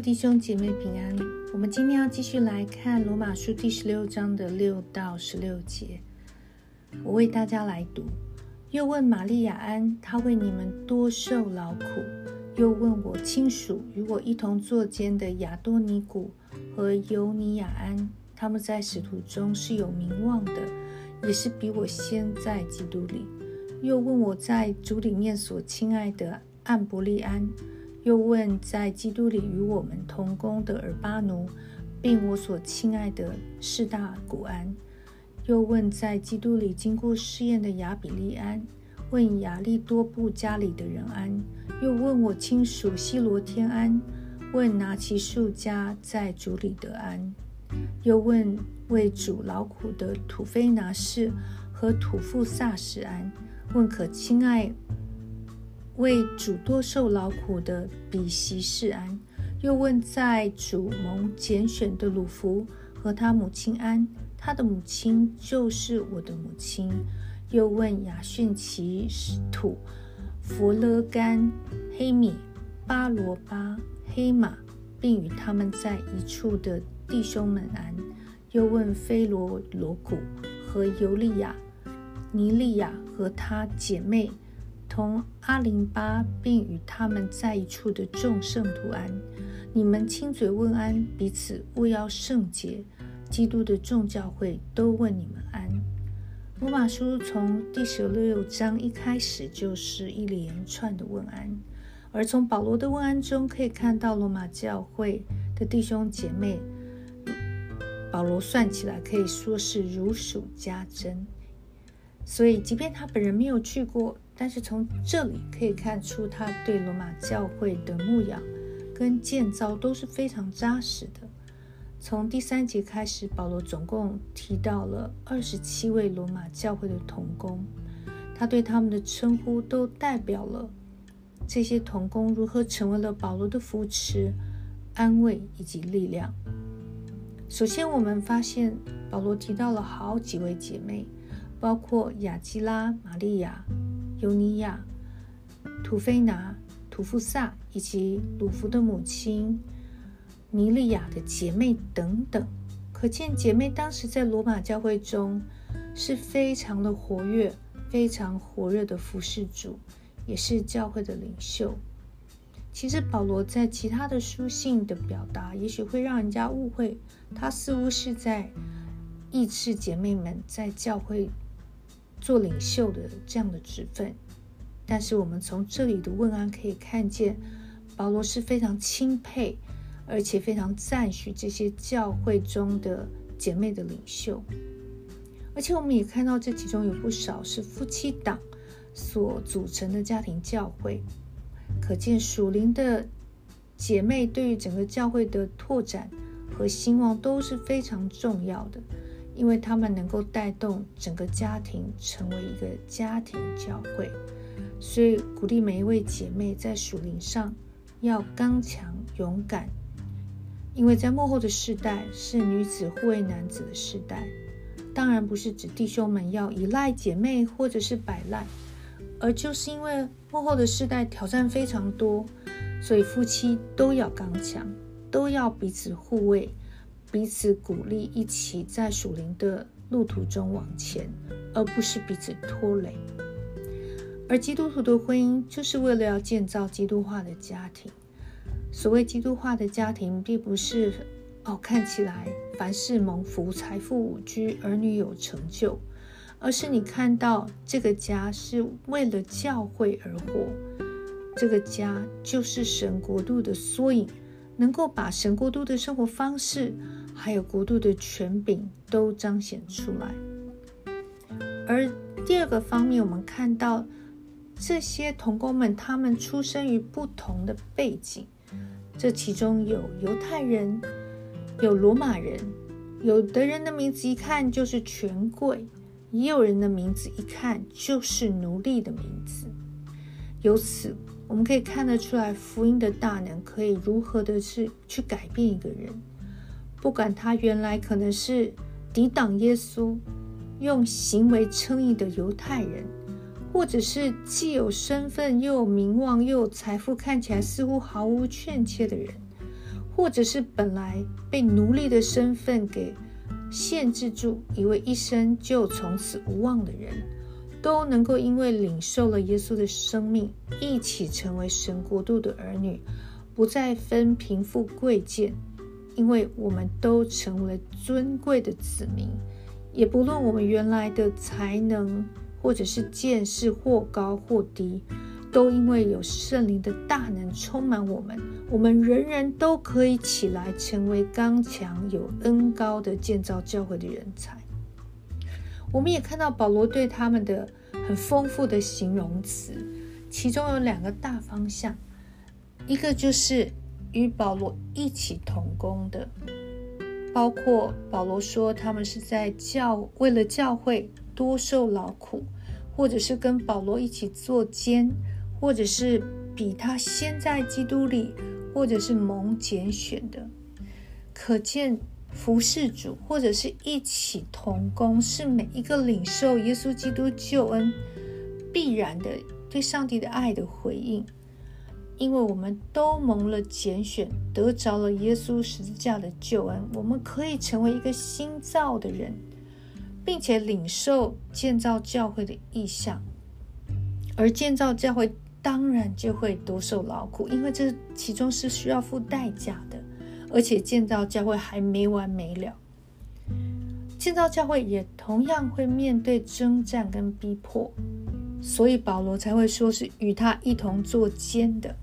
弟兄姐妹平安。我们今天要继续来看罗马书第十六章的六到十六节。我为大家来读。又问玛利亚安，他为你们多受劳苦。又问我亲属与我一同作监的亚多尼古和尤尼亚安，他们在使徒中是有名望的，也是比我先在基督里。又问我在主里面所亲爱的安伯利安。又问在基督里与我们同工的尔巴奴，并我所亲爱的士大古安。又问在基督里经过试验的亚比利安，问亚利多布家里的人安。又问我亲属希罗天安，问拿其数家在主里得安。又问为主劳苦的土菲拿士和土富萨士安，问可亲爱。为主多受劳苦的比西士安，又问在主蒙拣选的鲁弗和他母亲安，他的母亲就是我的母亲。又问雅逊奇土弗勒干黑米巴罗巴黑马，并与他们在一处的弟兄们安。又问菲罗罗古和尤利亚尼利亚和他姐妹。同阿林巴，并与他们在一处的众圣徒安，你们亲嘴问安，彼此勿要圣洁。基督的众教会都问你们安。罗马书从第十六章一开始就是一连串的问安，而从保罗的问安中可以看到罗马教会的弟兄姐妹，保罗算起来可以说是如数家珍。所以，即便他本人没有去过。但是从这里可以看出，他对罗马教会的牧养跟建造都是非常扎实的。从第三节开始，保罗总共提到了二十七位罗马教会的童工，他对他们的称呼都代表了这些童工如何成为了保罗的扶持、安慰以及力量。首先，我们发现保罗提到了好几位姐妹，包括雅基拉、玛利亚。尤尼亚、土菲拿、土夫萨以及鲁弗的母亲尼利亚的姐妹等等，可见姐妹当时在罗马教会中是非常的活跃、非常火热的服侍主，也是教会的领袖。其实保罗在其他的书信的表达，也许会让人家误会，他似乎是在抑制姐妹们在教会。做领袖的这样的职分，但是我们从这里的问安可以看见，保罗是非常钦佩，而且非常赞许这些教会中的姐妹的领袖，而且我们也看到这其中有不少是夫妻档所组成的家庭教会，可见属灵的姐妹对于整个教会的拓展和兴旺都是非常重要的。因为他们能够带动整个家庭成为一个家庭教会，所以鼓励每一位姐妹在属灵上要刚强勇敢。因为在幕后的世代是女子护卫男子的时代，当然不是指弟兄们要依赖姐妹或者是摆烂，而就是因为幕后的世代挑战非常多，所以夫妻都要刚强，都要彼此护卫。彼此鼓励，一起在属灵的路途中往前，而不是彼此拖累。而基督徒的婚姻，就是为了要建造基督化的家庭。所谓基督化的家庭，并不是哦看起来凡事蒙福、财富无居、儿女有成就，而是你看到这个家是为了教会而活。这个家就是神国度的缩影。能够把神国度的生活方式，还有国度的权柄都彰显出来。而第二个方面，我们看到这些童工们，他们出生于不同的背景，这其中有犹太人，有罗马人，有的人的名字一看就是权贵，也有人的名字一看就是奴隶的名字。由此。我们可以看得出来，福音的大能可以如何的是去改变一个人。不管他原来可能是抵挡耶稣、用行为称义的犹太人，或者是既有身份又有名望又有财富，看起来似乎毫无欠缺的人，或者是本来被奴隶的身份给限制住，以为一生就从此无望的人，都能够因为领受了耶稣的生命，一起成为神国度的儿女，不再分贫富贵贱，因为我们都成为尊贵的子民，也不论我们原来的才能或者是见识或高或低。都因为有圣灵的大能充满我们，我们人人都可以起来，成为刚强有恩高的建造教会的人才。我们也看到保罗对他们的很丰富的形容词，其中有两个大方向，一个就是与保罗一起同工的，包括保罗说他们是在教为了教会多受劳苦，或者是跟保罗一起做监。或者是比他先在基督里，或者是蒙拣选的，可见服侍主或者是一起同工，是每一个领受耶稣基督救恩必然的对上帝的爱的回应。因为我们都蒙了拣选，得着了耶稣十字架的救恩，我们可以成为一个新造的人，并且领受建造教会的意向，而建造教会。当然就会多受劳苦，因为这其中是需要付代价的，而且建造教会还没完没了。建造教会也同样会面对征战跟逼迫，所以保罗才会说是与他一同作监的。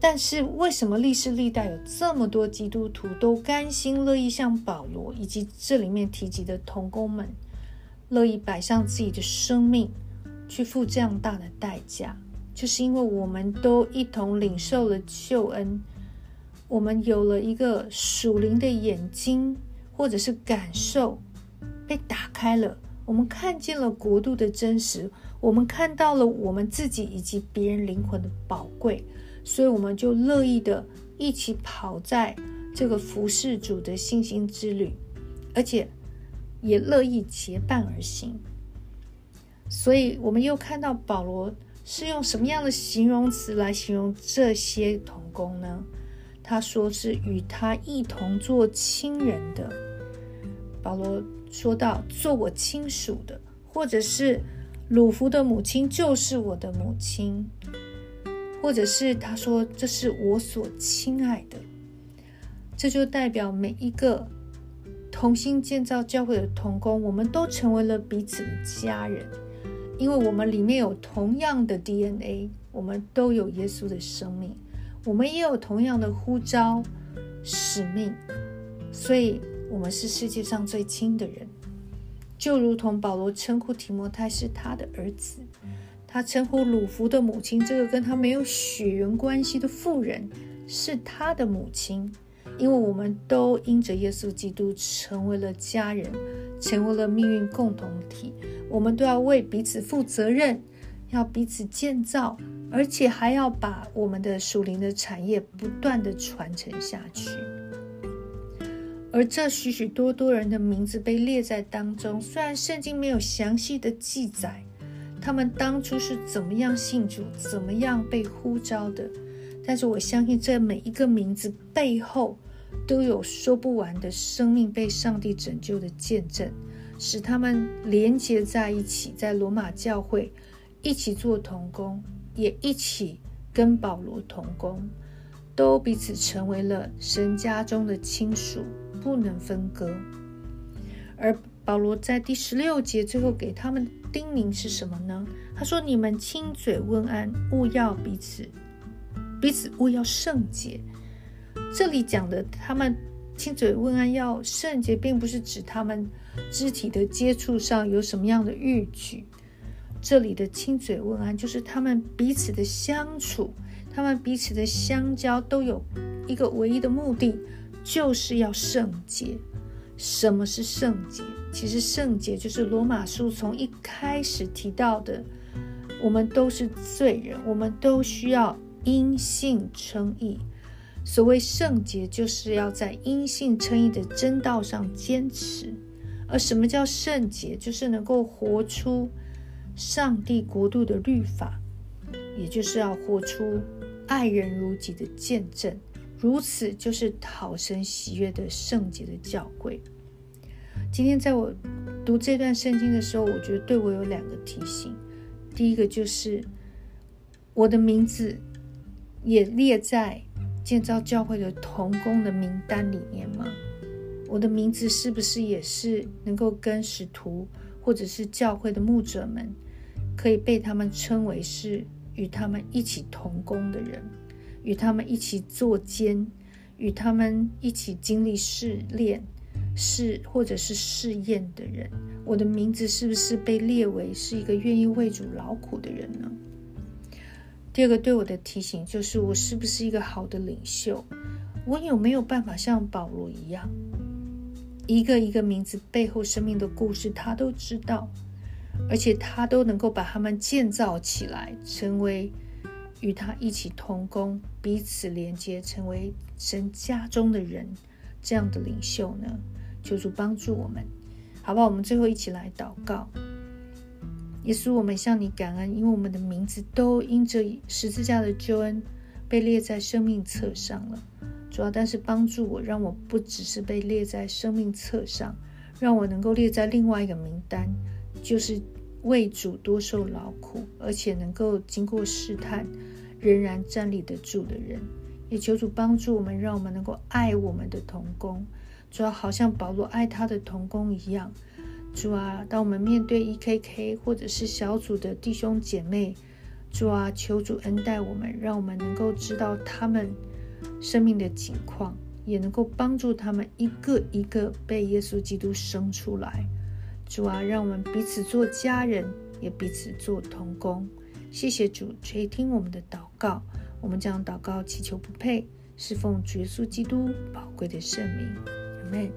但是为什么历世历代有这么多基督徒都甘心乐意像保罗以及这里面提及的同工们，乐意摆上自己的生命？去付这样大的代价，就是因为我们都一同领受了救恩，我们有了一个属灵的眼睛，或者是感受被打开了，我们看见了国度的真实，我们看到了我们自己以及别人灵魂的宝贵，所以我们就乐意的一起跑在这个服侍主的信心之旅，而且也乐意结伴而行。所以，我们又看到保罗是用什么样的形容词来形容这些童工呢？他说是与他一同做亲人的。保罗说到做我亲属的，或者是鲁弗的母亲就是我的母亲，或者是他说这是我所亲爱的。这就代表每一个同心建造教会的童工，我们都成为了彼此的家人。因为我们里面有同样的 DNA，我们都有耶稣的生命，我们也有同样的呼召使命，所以我们是世界上最亲的人。就如同保罗称呼提摩太是他的儿子，他称呼鲁弗的母亲，这个跟他没有血缘关系的妇人是他的母亲，因为我们都因着耶稣基督成为了家人，成为了命运共同体。我们都要为彼此负责任，要彼此建造，而且还要把我们的属灵的产业不断的传承下去。而这许许多多人的名字被列在当中，虽然圣经没有详细的记载他们当初是怎么样信主、怎么样被呼召的，但是我相信这每一个名字背后都有说不完的生命被上帝拯救的见证。使他们连结在一起，在罗马教会一起做童工，也一起跟保罗同工，都彼此成为了神家中的亲属，不能分割。而保罗在第十六节最后给他们叮咛是什么呢？他说：“你们亲嘴问安，勿要彼此彼此勿要圣洁。”这里讲的他们。亲嘴问安要圣洁，并不是指他们肢体的接触上有什么样的欲举。这里的亲嘴问安，就是他们彼此的相处，他们彼此的相交，都有一个唯一的目的，就是要圣洁。什么是圣洁？其实圣洁就是罗马书从一开始提到的，我们都是罪人，我们都需要因信称义。所谓圣洁，就是要在因信称义的真道上坚持。而什么叫圣洁？就是能够活出上帝国度的律法，也就是要活出爱人如己的见证，如此就是讨神喜悦的圣洁的教会。今天在我读这段圣经的时候，我觉得对我有两个提醒。第一个就是我的名字也列在建造教会的童工的名单里面吗？我的名字是不是也是能够跟使徒或者是教会的牧者们，可以被他们称为是与他们一起同工的人，与他们一起作监，与他们一起经历试炼？是或者是试验的人，我的名字是不是被列为是一个愿意为主劳苦的人呢？第二个对我的提醒就是，我是不是一个好的领袖？我有没有办法像保罗一样，一个一个名字背后生命的故事，他都知道，而且他都能够把他们建造起来，成为与他一起同工、彼此连接，成为神家中的人这样的领袖呢？求主帮助我们，好不好？我们最后一起来祷告。耶稣，我们向你感恩，因为我们的名字都因着十字架的救恩被列在生命册上了。主要，但是帮助我，让我不只是被列在生命册上，让我能够列在另外一个名单，就是为主多受劳苦，而且能够经过试探仍然站立得住的人。也求主帮助我们，让我们能够爱我们的童工。主要好像保罗爱他的童工一样，主啊，当我们面对 E.K.K 或者是小组的弟兄姐妹，主啊，求主恩待我们，让我们能够知道他们生命的景况，也能够帮助他们一个一个被耶稣基督生出来。主啊，让我们彼此做家人，也彼此做同工。谢谢主垂听我们的祷告，我们将祷告祈求不配，侍奉耶稣基督宝贵的圣名。阿门